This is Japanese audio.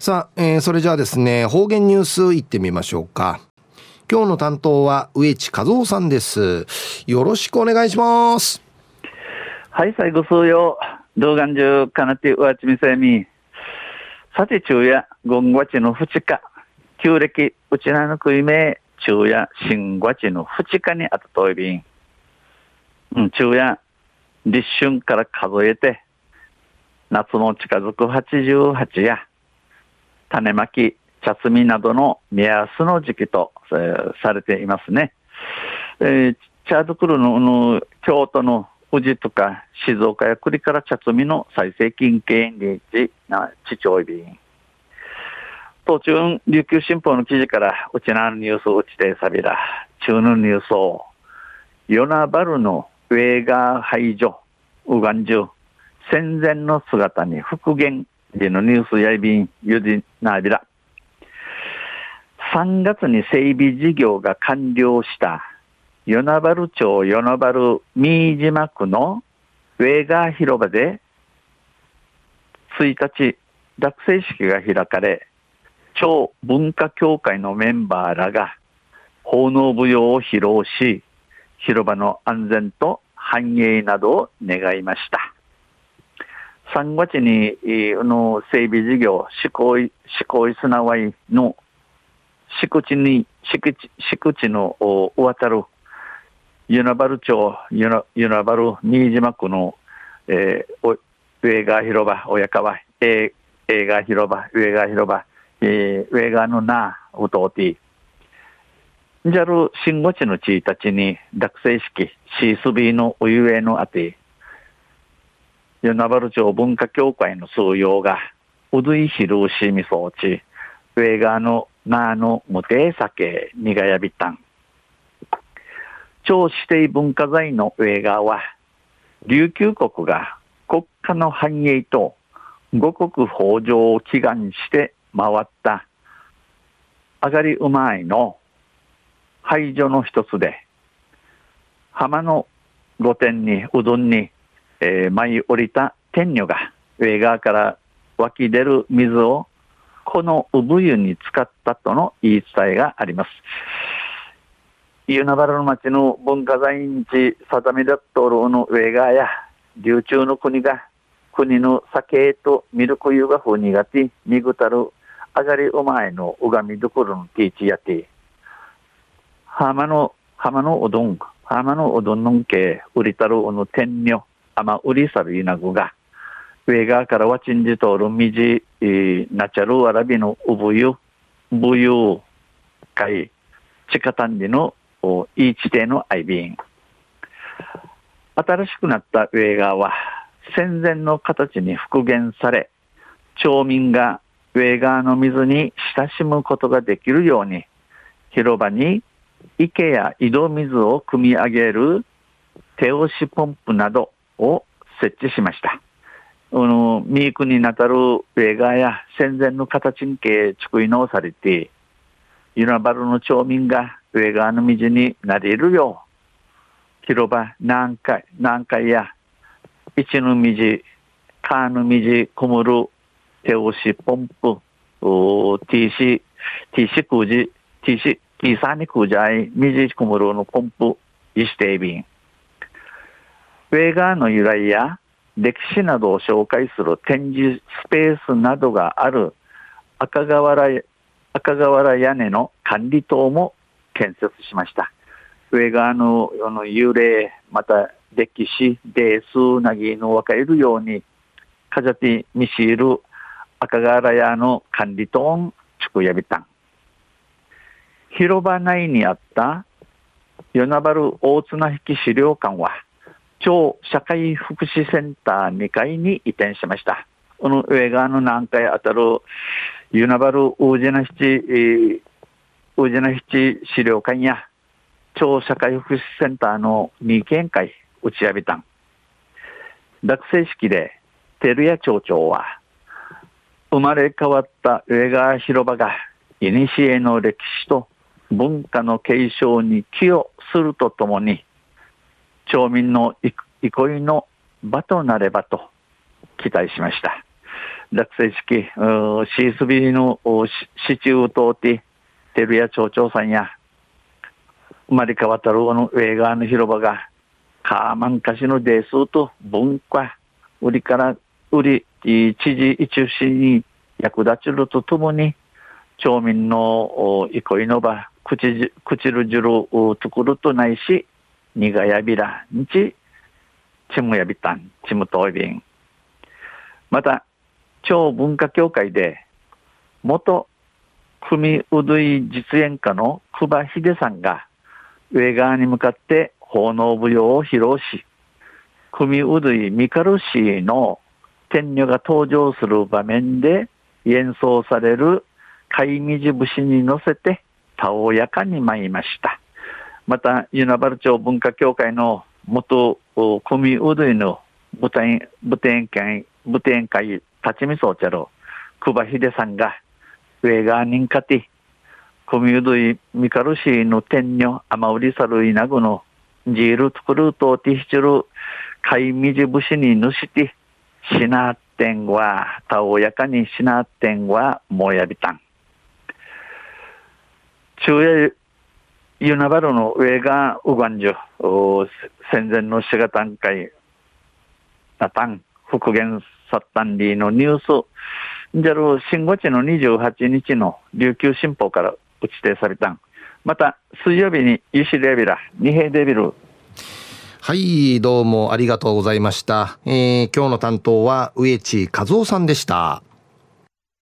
さあ、えー、それじゃあですね、方言ニュースいってみましょうか。今日の担当は植地和夫さんです。よろしくお願いします。はい、最後数曜。動画中、かなってうわちみせみ。さて、昼夜、5月の2日。旧暦、うちなのくいめ、昼夜、新月の2日にあたといびん。うん、昼夜、立春から数えて、夏の近づく88や、種まき、茶摘みなどの目安の時期と、え、されていますね。えー、茶作るのの京都の宇治とか静岡や栗から茶摘みの最盛近県リーチな地長便。途中、琉球新報の記事から、うちなのニュースうちでさびら、中のニュースを、ヨナバルのウェーガー排除、ウガンジュ、戦前の姿に復元でのニュースやいびん、ゆでなびら。3月に整備事業が完了した与那原町与那原新島区のウェーガー広場で1日学生式が開かれ、超文化協会のメンバーらが奉納舞踊を披露し、広場の安全と繁栄などを願いました。3月に、の整備事業、施行、施行すなわいの敷地に、敷地、敷地のお渡る、ユナバル町、ユナユナバル新島区の、えー、ウェーガー広場、親川、えー、映画広場、ウェーガー広場、えー、ウェーガーのな、うとうてじゃる新五地の地たちに、学生式、シースビーのおゆえのあて、与那原町文化協会の数用が、うどいひるうしみそうち、ウェーガーのなの無定酒にがやびたん。超指定文化財のウェーガーは、琉球国が国家の繁栄と五国豊穣を祈願して回った上がりうまいの排除の一つで、浜の御殿にうどんに、えー、舞い降りた天女がウェーガーから湧き出る水をこの産湯に使ったとの言い伝えがあります。湯なばらの町の文化財に地定めだっとるの上がや、流中の国が、国の酒とミルク湯がふにがて、みぐたる、あがりうまいのうがみどころのティーチやて、浜の、浜のうどん、浜のうどんのんけ、売りたるおの天女、ま売りさるいなぐが、上側からわちんじとるみじ、なちゃるわらびのうぶゆ、ぶゆ、かい、ちかたんじの、いい地底のアイビン。新しくなった上側は、戦前の形に復元され、町民が上側の水に親しむことができるように、広場に池や井戸水を汲み上げる手押しポンプなどを設置しました。あの、ミークになたる映画や戦前の形にけ作り直されて、ユナバルの町民が上側の道になれるよう、広場何回、何回や、一の道、川の道、こむる手押しポンプ、T シ、T シ空じ、T シ、T さに空じゃい、道こむるのポンプ、イステ上側の由来や、歴史などを紹介する展示スペースなどがある赤瓦赤瓦屋根の管理棟も建設しました。上側のあの幽霊、また歴史で数なぎの分かれるように、かじゃて見しる赤瓦屋の管理棟んちくやびたん。広場内にあった与那原大綱引き資料館は、超社会福祉センター2階に移転しました。この上側の南海あたる、ユナバル大地な七、宇治な七資料館や、超社会福祉センターの2見会打ち上げたん。学生式で、照屋町長は、生まれ変わった上川広場が、古の歴史と文化の継承に寄与するとともに、町民の憩いの場となればと期待しました。落成式、シースビーの市中通って、テルや町長さんや、生まれ変わったるの上側の広場が、カーマンカシのデースと文化、売りから、売り、知事一中に役立ちるとともに、町民の憩いの場、口、口るじる作るとないし、にがやびら、んち、ちむやびたん、ちむといびん。また、町文化協会で、元組うどい実演家の久保秀さんが、上側に向かって奉納舞踊を披露し、組うどいミカルシの天女が登場する場面で演奏される貝じ節に乗せて、たおやかに舞いました。また、ユナバル町文化協会の元組うどいの舞台、舞台会、舞台会立ちみそうちゃろ、久保秀さんが、上側にかて、組うどいミカルシーの天女、甘売りさるいなぐの、ジール作るとティヒチュル、貝じ節にぬして、しなってんは、たおやかにしなってんは、もやびたん。中夜、ユナバルの上がウガンジュ、戦前の滋賀段階、なたん、復元サッタンリーのニュース、じゃる、新五地の28日の琉球新報から打ち定されたん。また、水曜日にユシレビラ、二平デビル。はい、どうもありがとうございました。えー、今日の担当は植地和夫さんでした。